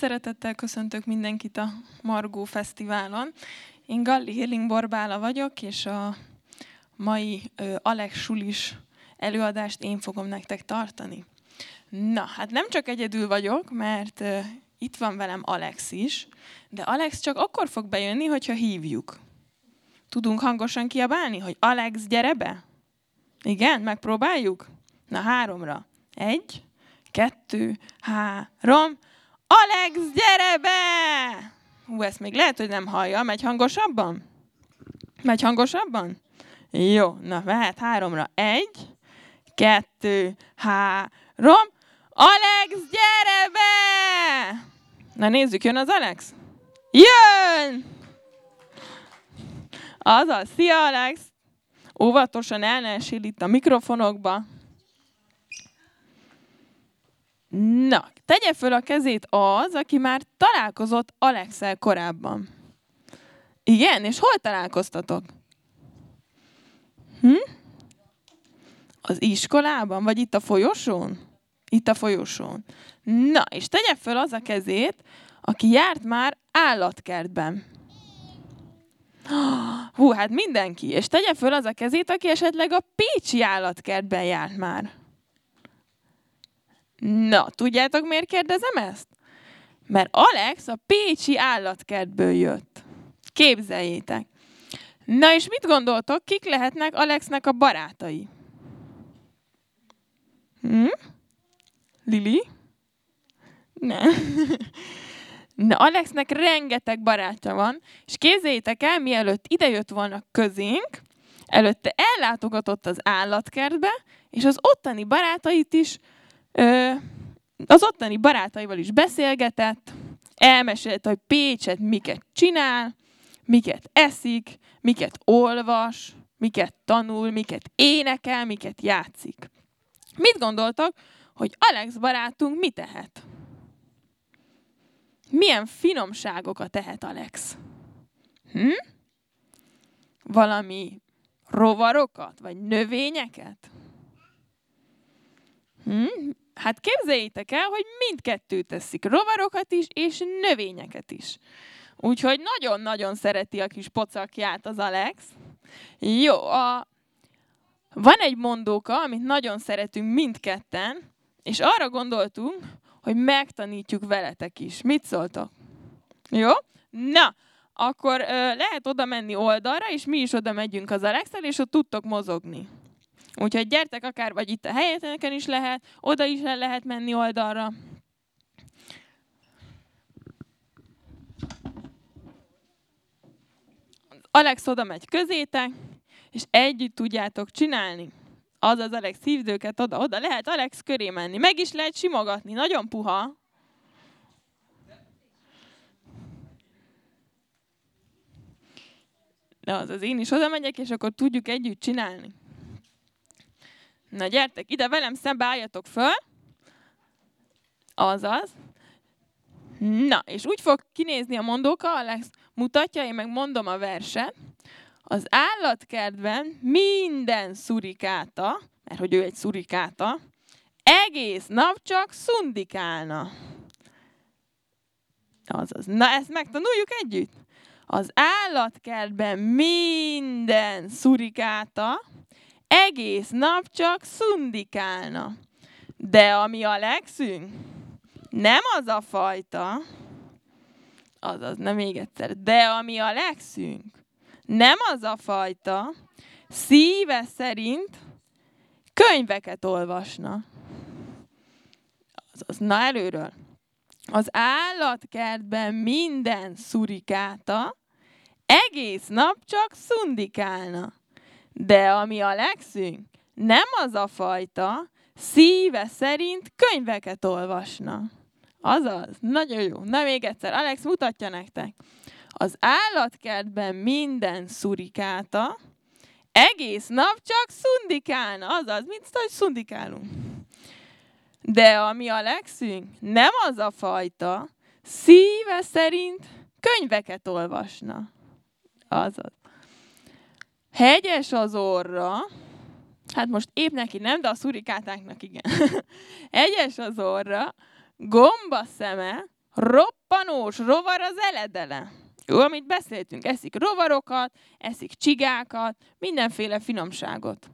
Szeretettel köszöntök mindenkit a Margó Fesztiválon. Én Galli Héling Borbála vagyok, és a mai Alex Sulis előadást én fogom nektek tartani. Na, hát nem csak egyedül vagyok, mert itt van velem Alex is, de Alex csak akkor fog bejönni, hogyha hívjuk. Tudunk hangosan kiabálni, hogy Alex, gyere be? Igen, megpróbáljuk? Na, háromra. Egy, kettő, három. Alex, gyere be! Hú, ezt még lehet, hogy nem hallja. Megy hangosabban? Megy hangosabban? Jó, na mehet háromra. Egy, kettő, három. Alex, gyere be! Na nézzük, jön az Alex? Jön! Azaz, szia Alex! Óvatosan el ne itt a mikrofonokba. Na, tegye föl a kezét az, aki már találkozott Alexel korábban. Igen, és hol találkoztatok? Hm? Az iskolában, vagy itt a folyosón? Itt a folyosón. Na, és tegye föl az a kezét, aki járt már állatkertben. Hú, hát mindenki. És tegye föl az a kezét, aki esetleg a Pécsi állatkertben járt már. Na, tudjátok, miért kérdezem ezt? Mert Alex a Pécsi állatkertből jött. Képzeljétek. Na és mit gondoltok, kik lehetnek Alexnek a barátai? Hm? Lili? Nem. Na, Alexnek rengeteg barátja van, és képzeljétek el, mielőtt idejött volna közénk, előtte ellátogatott az állatkertbe, és az ottani barátait is Az ottani barátaival is beszélgetett, elmesélte, hogy Pécset miket csinál, miket eszik, miket olvas, miket tanul, miket énekel, miket játszik. Mit gondoltak, hogy Alex barátunk mit tehet? Milyen finomságokat tehet Alex? Hm? Valami rovarokat, vagy növényeket? Hm? Hát képzeljétek el, hogy mindkettőt teszik, rovarokat is, és növényeket is. Úgyhogy nagyon-nagyon szereti a kis pocakját az Alex. Jó, a... van egy mondóka, amit nagyon szeretünk mindketten, és arra gondoltunk, hogy megtanítjuk veletek is. Mit szóltok? Jó? Na, akkor ö, lehet oda menni oldalra, és mi is oda megyünk az alex és ott tudtok mozogni. Úgyhogy gyertek akár, vagy itt a helyeteken is lehet, oda is el lehet menni oldalra. Alex oda megy közétek, és együtt tudjátok csinálni. Az az Alex hívd őket oda-oda. Lehet Alex köré menni. Meg is lehet simogatni. Nagyon puha. De az az én is oda megyek, és akkor tudjuk együtt csinálni. Na gyertek ide velem szembe, álljatok föl. Azaz. Na, és úgy fog kinézni a mondóka, Alex mutatja, én meg mondom a verset. Az állatkertben minden szurikáta, mert hogy ő egy szurikáta, egész nap csak szundikálna. Azaz. Na, ezt megtanuljuk együtt. Az állatkertben minden szurikáta, egész nap csak szundikálna. De ami a legszünk, nem az a fajta, azaz, nem még egyszer, de ami a legszünk, nem az a fajta, szíve szerint könyveket olvasna. Azaz, na előről. Az állatkertben minden szurikáta egész nap csak szundikálna. De ami a legszünk, nem az a fajta, szíve szerint könyveket olvasna. Azaz, nagyon jó. Na még egyszer, Alex mutatja nektek. Az állatkertben minden szurikáta, egész nap csak szundikálna. Azaz, mint hogy szundikálunk. De ami a legszünk, nem az a fajta, szíve szerint könyveket olvasna. Azaz. Hegyes az orra, hát most épp neki nem, de a szurikátáknak igen. Hegyes az orra, gomba szeme, Roppanós rovar az eledele. Jó, amit beszéltünk, eszik rovarokat, eszik csigákat, mindenféle finomságot.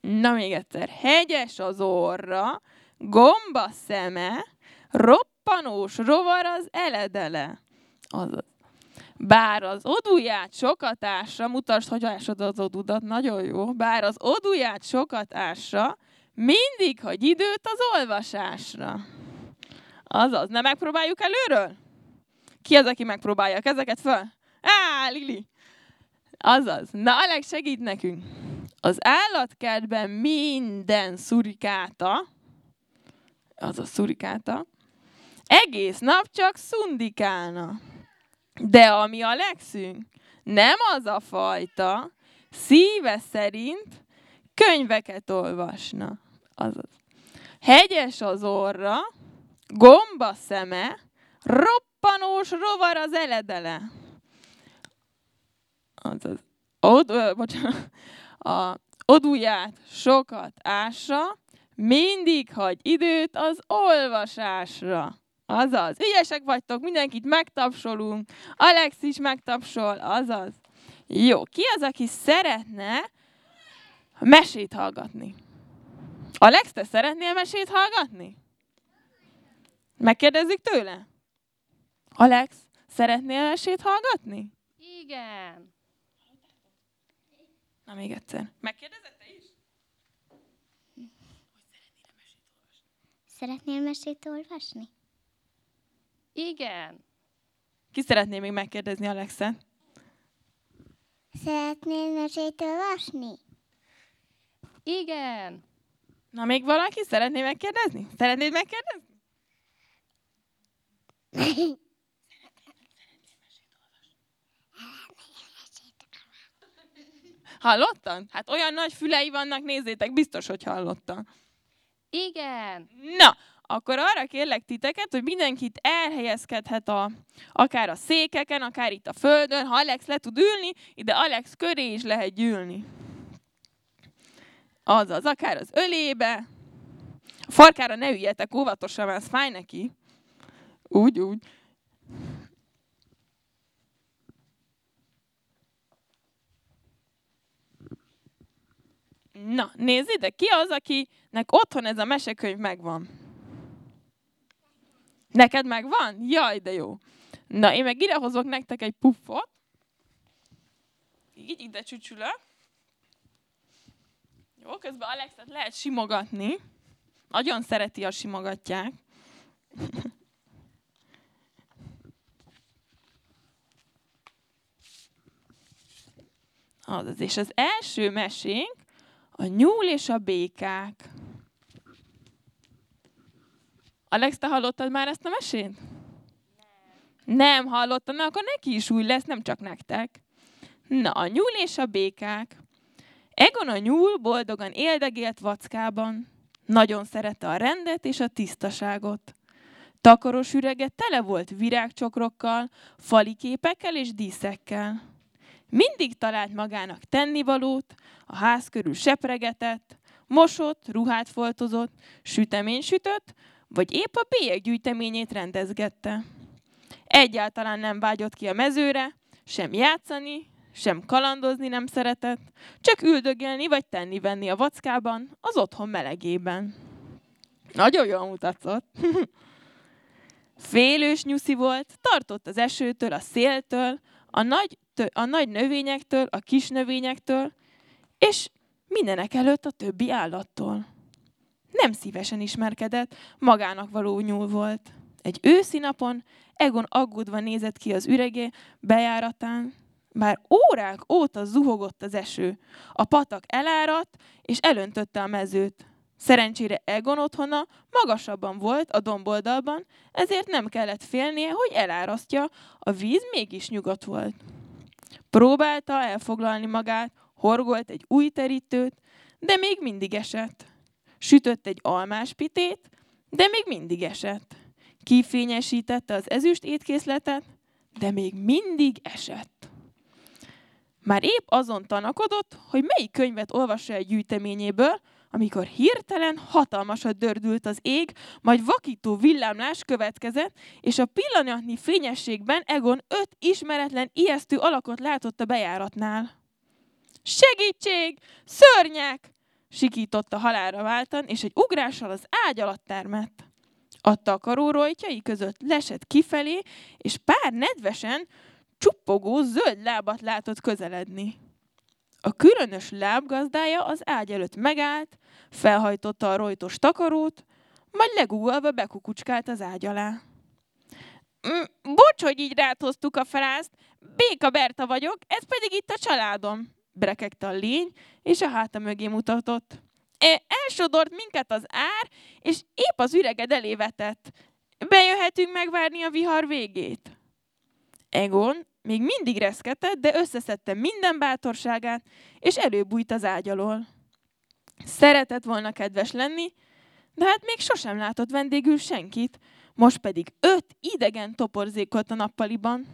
Na még egyszer, hegyes az orra, gomba szeme, roppanós rovar az eledele. Azaz. Bár az oduját sokat ásra, mutasd, hogy ásod az odudat, nagyon jó. Bár az oduját sokat ásra, mindig hagy időt az olvasásra. Azaz, nem megpróbáljuk előről? Ki az, aki megpróbálja? Kezeket föl? Á, Lili! Azaz. Na, Alex, segít nekünk. Az állatkertben minden szurikáta, az a szurikáta, egész nap csak szundikálna. De ami a legszünk, nem az a fajta, szíve szerint könyveket olvasna. Azaz. Hegyes az orra, gomba szeme, roppanós rovar az eledele. Azaz. Od, ö, bocsánat, a oduját sokat ássa, mindig hagy időt az olvasásra. Azaz, ügyesek vagytok, mindenkit megtapsolunk, Alex is megtapsol, azaz. Jó, ki az, aki szeretne mesét hallgatni? Alex, te szeretnél mesét hallgatni? Megkérdezzük tőle? Alex, szeretnél mesét hallgatni? Igen. Na még egyszer. Megkérdezett te is? Szeretnél mesét olvasni? Igen. Ki szeretné még megkérdezni Alexet? Szeretnél mesét olvasni? Igen. Na még valaki szeretné megkérdezni? Szeretnéd megkérdezni? Hallottad? Hát olyan nagy fülei vannak, nézzétek, biztos, hogy hallotta. Igen. Na, akkor arra kérlek titeket, hogy mindenkit elhelyezkedhet a, akár a székeken, akár itt a földön. Ha Alex le tud ülni, ide Alex köré is lehet gyűlni. Azaz, akár az ölébe. A farkára ne üljetek óvatosan, mert ez fáj neki. Úgy, úgy. Na, nézd ide, ki az, akinek otthon ez a mesekönyv megvan? Neked megvan? Jaj, de jó. Na, én meg idehozok nektek egy puffot. Így ide csücsülök. Jó, közben Alexet lehet simogatni. Nagyon szereti, ha simogatják. Azaz, és az első mesénk a nyúl és a békák. Alex, te hallottad már ezt a mesét? Nem. Nem hallottam, na akkor neki is új lesz, nem csak nektek. Na, a nyúl és a békák. Egon a nyúl boldogan éldegélt vackában. Nagyon szerette a rendet és a tisztaságot. Takaros ürege tele volt virágcsokrokkal, fali képekkel és díszekkel. Mindig talált magának tennivalót, a ház körül sepregetett, mosott, ruhát foltozott, sütemény sütött, vagy épp a bélyeg gyűjteményét rendezgette. Egyáltalán nem vágyott ki a mezőre, sem játszani, sem kalandozni nem szeretett, csak üldögélni vagy tenni-venni a vackában, az otthon melegében. Nagyon jól mutatott. Félős nyuszi volt, tartott az esőtől, a széltől, a nagy, a nagy növényektől, a kis növényektől, és mindenek előtt a többi állattól. Nem szívesen ismerkedett, magának való nyúl volt. Egy őszi napon Egon aggódva nézett ki az üregé bejáratán, bár órák óta zuhogott az eső. A patak eláradt, és elöntötte a mezőt. Szerencsére Egon otthona magasabban volt a domboldalban, ezért nem kellett félnie, hogy elárasztja, a víz mégis nyugodt volt. Próbálta elfoglalni magát, horgolt egy új terítőt, de még mindig esett. Sütött egy almás pitét, de még mindig esett. Kifényesítette az ezüst étkészletet, de még mindig esett. Már épp azon tanakodott, hogy melyik könyvet olvassa egy gyűjteményéből, amikor hirtelen hatalmasat dördült az ég, majd vakító villámlás következett, és a pillanatnyi fényességben Egon öt ismeretlen, ijesztő alakot látott a bejáratnál. Segítség! Szörnyek! Sikította halálra váltan, és egy ugrással az ágy alatt termett. A takarórójtjai között lesett kifelé, és pár nedvesen, csuppogó zöld lábat látott közeledni. A különös lábgazdája az ágy előtt megállt, felhajtotta a rojtos takarót, majd legugolva bekukucskált az ágy alá. "Mm, Bocs, hogy így ráthoztuk a frászt, Béka Berta vagyok, ez pedig itt a családom, brekegte a lény, és a háta mögé mutatott. E, elsodort minket az ár, és épp az üreged elé. Bejöhetünk megvárni a vihar végét. Egon még mindig reszketett, de összeszedte minden bátorságát, és előbújt az ágy alól. Szeretett volna kedves lenni, de hát még sosem látott vendégül senkit, most pedig öt idegen toporzékolt a nappaliban.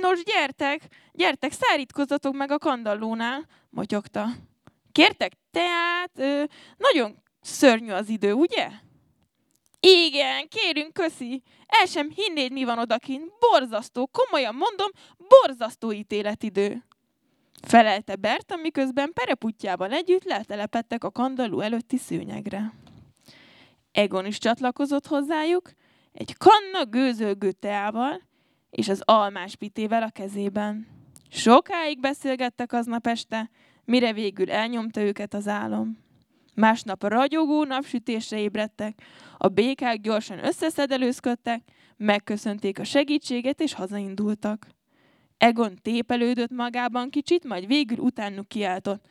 Nos, gyertek, gyertek, szárítkozzatok meg a kandallónál, motyogta. Kértek teát? Ö, nagyon szörnyű az idő, ugye? Igen, kérünk, köszi. El sem hinnéd, mi van odakint. Borzasztó, komolyan mondom, borzasztó ítéletidő. Felelte Berta, miközben pereputjával együtt letelepettek a kandalló előtti szőnyegre. Egon is csatlakozott hozzájuk, egy kanna gőzölgő teával, és az almás pitével a kezében. Sokáig beszélgettek aznap este, mire végül elnyomta őket az álom. Másnap a ragyogó napsütésre ébredtek, a békák gyorsan összeszedelőzködtek, megköszönték a segítséget és hazaindultak. Egon tépelődött magában kicsit, majd végül utánuk kiáltott.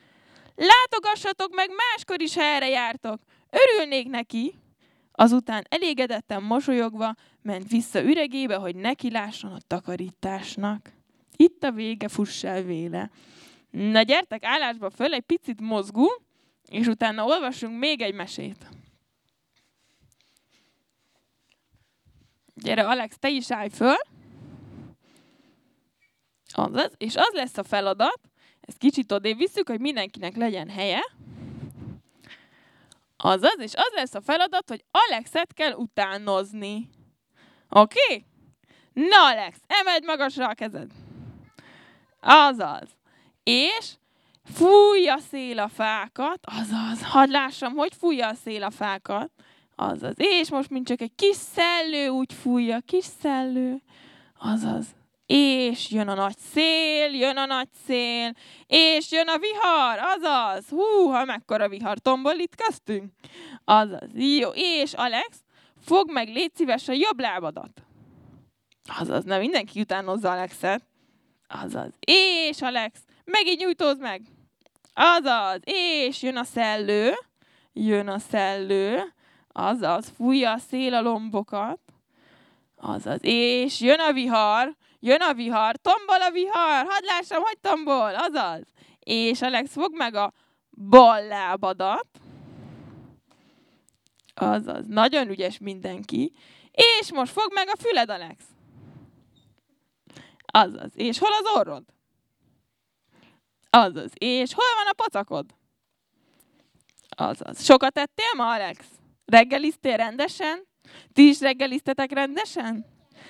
Látogassatok meg máskor is, ha erre jártok! Örülnék neki! Azután elégedetten mosolyogva ment vissza üregébe, hogy neki lásson a takarításnak. Itt a vége, fuss el véle. Na gyertek állásba föl, egy picit mozgunk, és utána olvasunk még egy mesét. Gyere, Alex, te is állj föl. Azaz, és az lesz a feladat, ezt kicsit odébb visszük, hogy mindenkinek legyen helye. Azaz, és az lesz a feladat, hogy Alexet kell utánozni. Oké? Okay? Na, Alex, emeld magasra a kezed. Azaz. És fújja szél a fákat, azaz, hadd lássam, hogy fújja a szél a fákat, azaz, és most mint csak egy kis szellő úgy fújja, kis szellő, azaz, és jön a nagy szél, jön a nagy szél, és jön a vihar, azaz, hú, ha mekkora vihar tombol itt köztünk, azaz, jó, és Alex, fog meg, légy szíves a jobb lábadat. Azaz, na mindenki utánozza Alexet. Azaz, és Alex, megint nyújtózd meg. Azaz, és jön a szellő, jön a szellő, azaz, fújja a szél a lombokat, azaz, és jön a vihar, jön a vihar, tombol a vihar, hadd lássam, hogy tombol, azaz. És Alex, fog meg a bal lábadat, azaz, nagyon ügyes mindenki, és most fog meg a füled, Alex. Azaz, és hol az orrod? Azaz. És hol van a pacakod? Azaz. Sokat ettél ma, Alex? Reggeliztél rendesen? Ti is reggeliztetek rendesen?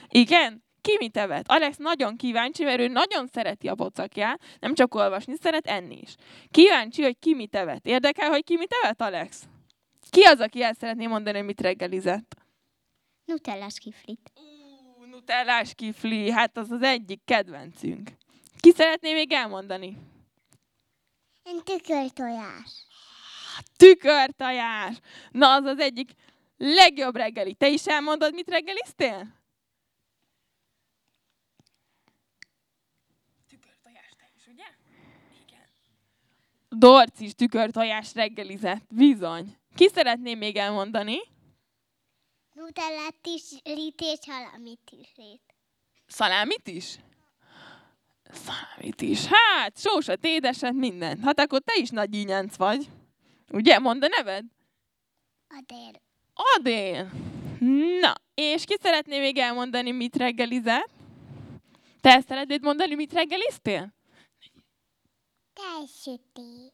Igen? Ki mit evett? Alex nagyon kíváncsi, mert ő nagyon szereti a pocakját, nem csak olvasni, szeret enni is. Kíváncsi, hogy ki mit evett. Érdekel, hogy ki mit evett, Alex? Ki az, aki el szeretné mondani, hogy mit reggelizett? Nutellás kiflit. Ú, nutellás kifli, hát az az egyik kedvencünk. Ki szeretné még elmondani? Én tükörtojás. Tükörtojás! Na, az az egyik legjobb reggeli. Te is elmondod, mit reggeliztél? Tükörtojás te is, ugye? Igen. Dorci is tükörtojás reggelizett. Bizony. Ki szeretném még elmondani? Nutellát tislit és halamit tislit. Szalámit is? Szalámit is. Hát, sósat, édeset, minden. Hát akkor te is nagy ínyenc vagy. Ugye? Mondd a neved? Adél. Adél. Na, és ki szeretné még elmondani, mit reggelizett? Te szeretnéd mondani, mit reggeliztél? Tejsüti.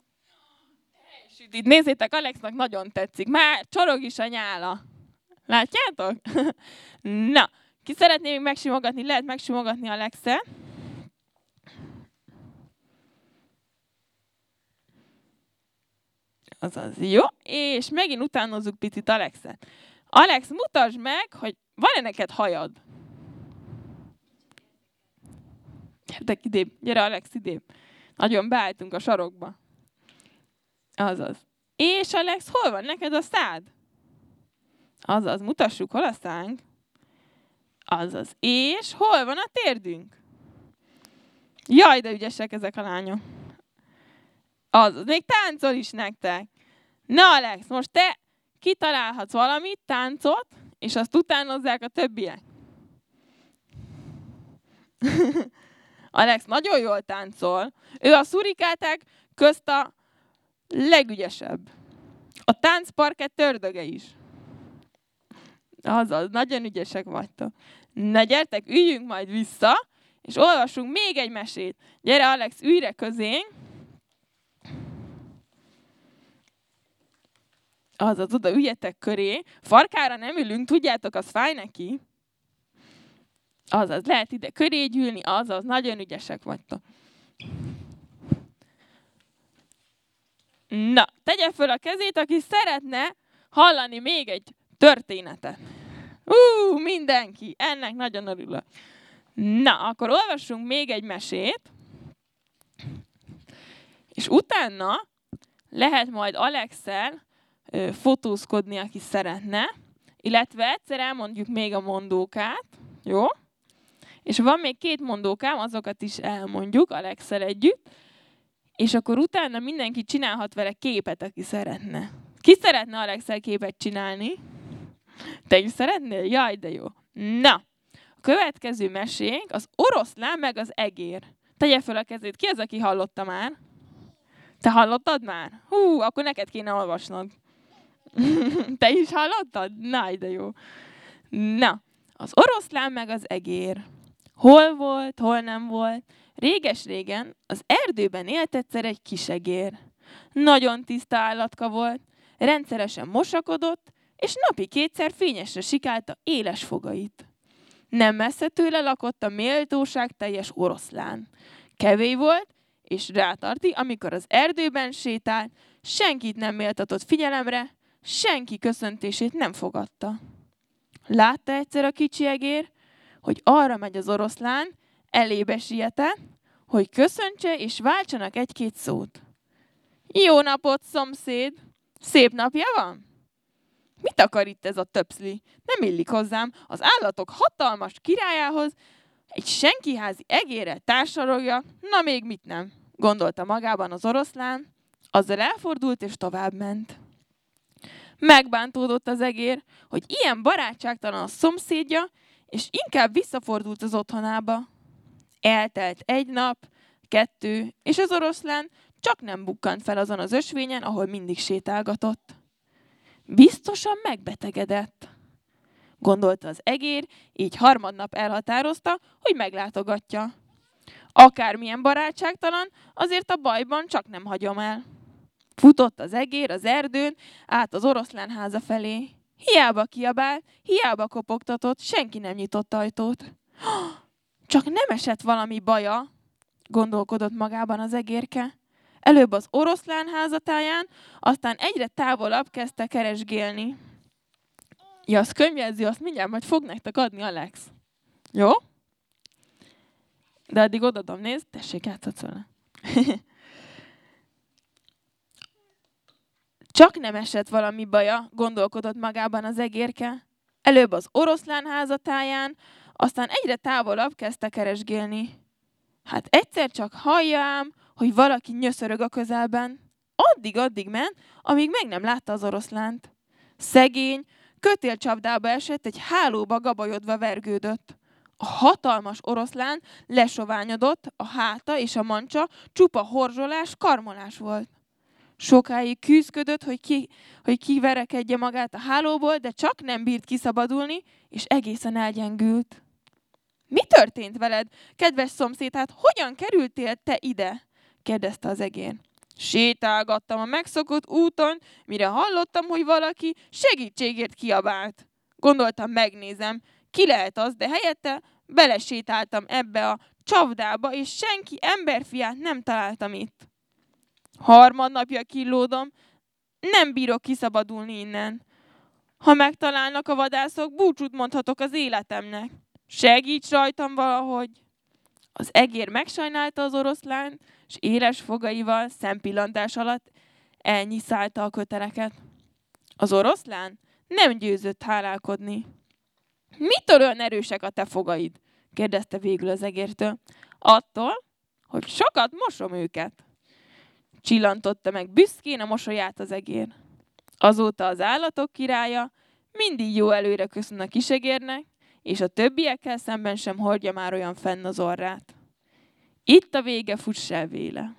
sütit. Nézzétek, Alexnak nagyon tetszik. Már csorog is a nyála. Látjátok? Na, ki szeretné még megsimogatni? Lehet megsimogatni Alexet. Azaz, jó. És megint utánozzuk picit Alexet. Alex, mutasd meg, hogy van-e neked hajad? Gyertek idébb. Gyere, Alex, idébb. Nagyon beálltunk a sarokba. Azaz. És Alex, hol van neked a szád? Azaz, mutassuk, hol a szánk. Azaz. És hol van a térdünk? Jaj, de ügyesek ezek a lányok. Azaz, még táncol is nektek. Na, Alex, most te kitalálhatsz valamit, táncot, és azt utánozzák a többiek. Alex nagyon jól táncol. Ő a szurikáták közt a legügyesebb. A táncparket tördöge is. Azaz, nagyon ügyesek vagytok. Na gyertek, üljünk majd vissza, és olvasunk még egy mesét. Gyere, Alex, ülj közénk. Azaz, oda üljetek köré. Farkára nem ülünk, tudjátok, az fáj neki. Azaz, lehet ide köré gyűlni, azaz, nagyon ügyesek vagytok. Na, tegye föl a kezét, aki szeretne hallani még egy történetet. Ú, mindenki, ennek nagyon örülök. Na, akkor olvassunk még egy mesét, és utána lehet majd Alexel fotózkodni, aki szeretne, illetve egyszer elmondjuk még a mondókát, jó? És van még két mondókám, azokat is elmondjuk Alexel együtt, és akkor utána mindenki csinálhat vele képet, aki szeretne. Ki szeretne Alexel képet csinálni? Te is szeretnél? Jaj, de jó. Na, a következő mesénk az oroszlán meg az egér. Tegye fel a kezét. Ki az, aki hallotta már? Te hallottad már? Hú, akkor neked kéne olvasnod. Te is hallottad? Na, de jó. Na, az oroszlán meg az egér. Hol volt, hol nem volt. Réges-régen az erdőben élt egyszer egy kisegér. Nagyon tiszta állatka volt, rendszeresen mosakodott, és napi kétszer fényesre sikálta éles fogait. Nem messze tőle lakott a méltóság teljes oroszlán. Kevély volt, és rátarti, amikor az erdőben sétált, senkit nem méltatott figyelemre, senki köszöntését nem fogadta. Látta egyszer a kicsi egér, hogy arra megy az oroszlán, elébe sietett, hogy köszöntse és váltsanak egy-két szót. Jó napot, szomszéd! Szép napja van? Mit akar itt ez a töpszli? Nem illik hozzám. Az állatok hatalmas királyához egy senkiházi egére társalogja, na még mit nem, gondolta magában az oroszlán, azzal elfordult és tovább ment. Megbántódott az egér, hogy ilyen barátságtalan a szomszédja, és inkább visszafordult az otthonába. Eltelt egy nap, kettő, és az oroszlán csak nem bukkant fel azon az ösvényen, ahol mindig sétálgatott. Biztosan megbetegedett. Gondolta az egér, így harmadnap elhatározta, hogy meglátogatja. Akármilyen barátságtalan, azért a bajban csak nem hagyom el. Futott az egér az erdőn, át az oroszlán háza felé. Hiába kiabált, hiába kopogtatott, senki nem nyitott ajtót. Csak nem esett valami baja, gondolkodott magában az egérke. Előbb az oroszlán házatáján, aztán egyre távolabb kezdte keresgélni. Ja, az könyvjelzi, azt mindjárt majd fog nektek adni Alex. Jó? De addig odadom, nézd, tessék, játszhatsz vele. Csak nem esett valami baja, gondolkodott magában az egérke. Előbb az oroszlán házatáján, aztán egyre távolabb kezdte keresgélni. Hát egyszer csak hallja ám, hogy valaki nyöszörög a közelben. Addig-addig ment, amíg meg nem látta az oroszlánt. Szegény, kötélcsapdába esett, egy hálóba gabajodva vergődött. A hatalmas oroszlán lesoványodott, a háta és a mancsa csupa horzsolás, karmolás volt. Sokáig küzdködött, hogy, ki, hogy kiverekedje magát a hálóból, de csak nem bírt kiszabadulni, és egészen elgyengült. Mi történt veled, kedves szomszéd, hát hogyan kerültél te ide? kérdezte az egén. Sétálgattam a megszokott úton, mire hallottam, hogy valaki segítségért kiabált. Gondoltam, megnézem, ki lehet az, de helyette belesétáltam ebbe a csapdába, és senki emberfiát nem találtam itt. Harmadnapja killódom, nem bírok kiszabadulni innen. Ha megtalálnak a vadászok, búcsút mondhatok az életemnek. Segíts rajtam valahogy! Az egér megsajnálta az oroszlán, és éles fogaival szempillantás alatt elnyiszálta a köteleket. Az oroszlán nem győzött hálálkodni. Mitől olyan erősek a te fogaid? kérdezte végül az egértől. Attól, hogy sokat mosom őket. Csillantotta meg büszkén a mosolyát az egér. Azóta az állatok királya mindig jó előre köszön a kisegérnek, és a többiekkel szemben sem hordja már olyan fenn az orrát. Itt a vége, fuss el véle.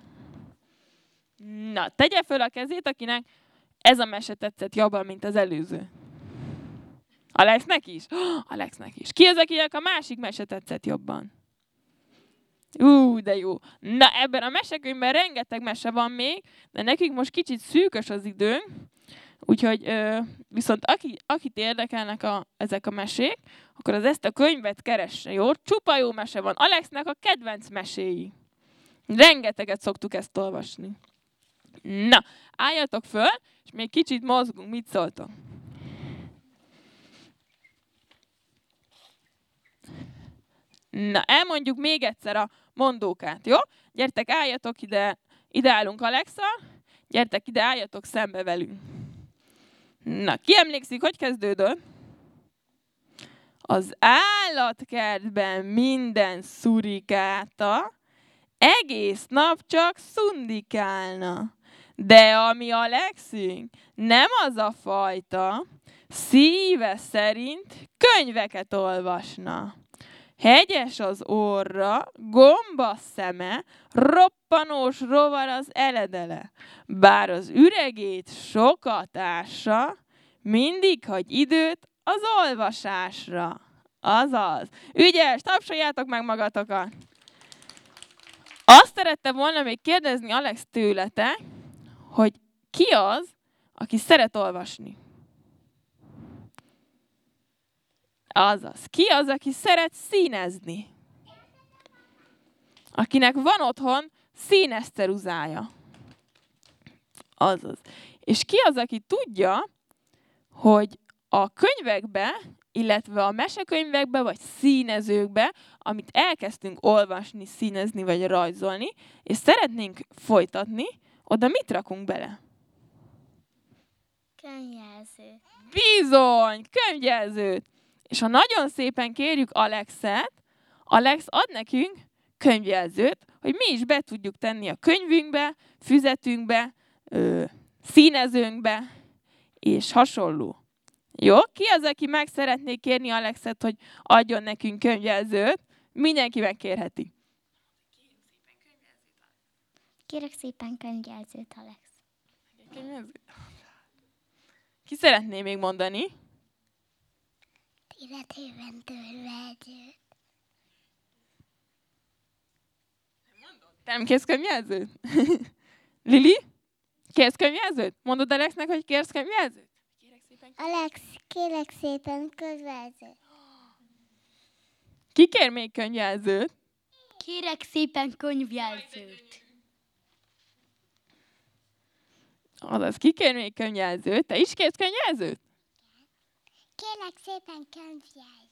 Na, tegye föl a kezét, akinek ez a mese tetszett jobban, mint az előző. Alexnek is? Alexnek is. Ki az, akinek a másik mese tetszett jobban? Ú, de jó. Na, ebben a mesekönyvben rengeteg mese van még, de nekünk most kicsit szűkös az időnk, úgyhogy ö, viszont aki, akit érdekelnek a, ezek a mesék, akkor az ezt a könyvet keresse, jó? Csupa jó mese van. Alexnek a kedvenc meséi. Rengeteget szoktuk ezt olvasni. Na, álljatok föl, és még kicsit mozgunk. Mit szóltok? Na, elmondjuk még egyszer a mondókát, jó? Gyertek, álljatok ide, ide állunk Alexa, gyertek ide, álljatok szembe velünk. Na, ki emlékszik, hogy kezdődött? Az állatkertben minden szurikáta, egész nap csak szundikálna. De ami a legszünk, nem az a fajta, szíve szerint könyveket olvasna. Hegyes az orra, gomba szeme, roppanós rovar az eledele. Bár az üregét sokat ássa, mindig hagy időt az olvasásra. Azaz. Ügyes, tapsoljátok meg magatokat! Azt szerette volna még kérdezni Alex tőlete, hogy ki az, aki szeret olvasni. Azaz. Ki az, aki szeret színezni? Akinek van otthon színeszteruzája. Azaz. És ki az, aki tudja, hogy a könyvekbe, illetve a mesekönyvekbe, vagy színezőkbe, amit elkezdtünk olvasni, színezni, vagy rajzolni, és szeretnénk folytatni, oda mit rakunk bele? Könyvjelző. Bizony, könyvjelzőt. És ha nagyon szépen kérjük Alexet, Alex ad nekünk könyvjelzőt, hogy mi is be tudjuk tenni a könyvünkbe, füzetünkbe, ö, színezőnkbe, és hasonló. Jó? Ki az, aki meg szeretné kérni Alexet, hogy adjon nekünk könyvjelzőt? Mindenki megkérheti. Kérek szépen könyvjelzőt, Alex. Ki szeretné még mondani? Életében törvegyőt. Te nem kérsz könyvjelzőt? Lili? Kérsz könyvjelzőt? Mondod Alexnek, hogy kérsz könyvjelzőt? Kérek szépen. Alex, kérek szépen könyvjelzőt. Ki kér még könyvjelzőt? Kérek szépen könyvjelzőt. Azaz, ki kér még könyvjelzőt? Te is kérsz könyvjelzőt? Kérek szépen könyvjelzőt.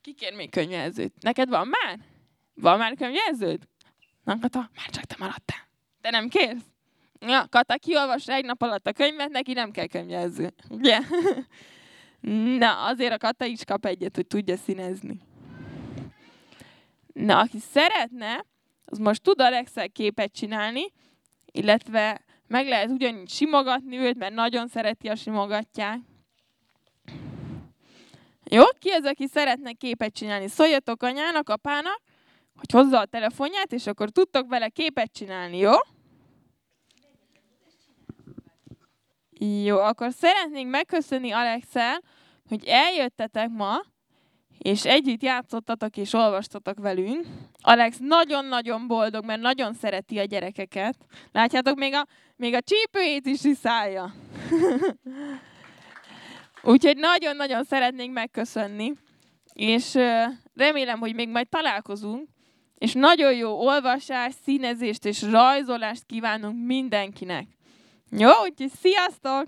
Ki kér még könyvjelzőt? Neked van már? Van már könyvjelződ? Na, Kata, már csak te maradtál. Te nem kérsz? Ja, Kata kiolvas egy nap alatt a könyvet, neki nem kell könyvjelző. Ugye? Na, azért a Kata is kap egyet, hogy tudja színezni. Na, aki szeretne, az most tud Alexel képet csinálni, illetve meg lehet ugyanígy simogatni őt, mert nagyon szereti a simogatják. Jó? Ki az, aki szeretne képet csinálni? Szóljatok anyának, apának, hogy hozza a telefonját, és akkor tudtok vele képet csinálni, jó? Jó, akkor szeretnénk megköszönni Alexel, hogy eljöttetek ma, és együtt játszottatok és olvastatok velünk. Alex nagyon-nagyon boldog, mert nagyon szereti a gyerekeket. Látjátok, még a, még a csípőjét is iszálja. Úgyhogy nagyon-nagyon szeretnénk megköszönni, és remélem, hogy még majd találkozunk, és nagyon jó olvasást, színezést és rajzolást kívánunk mindenkinek. Jó, úgyhogy sziasztok!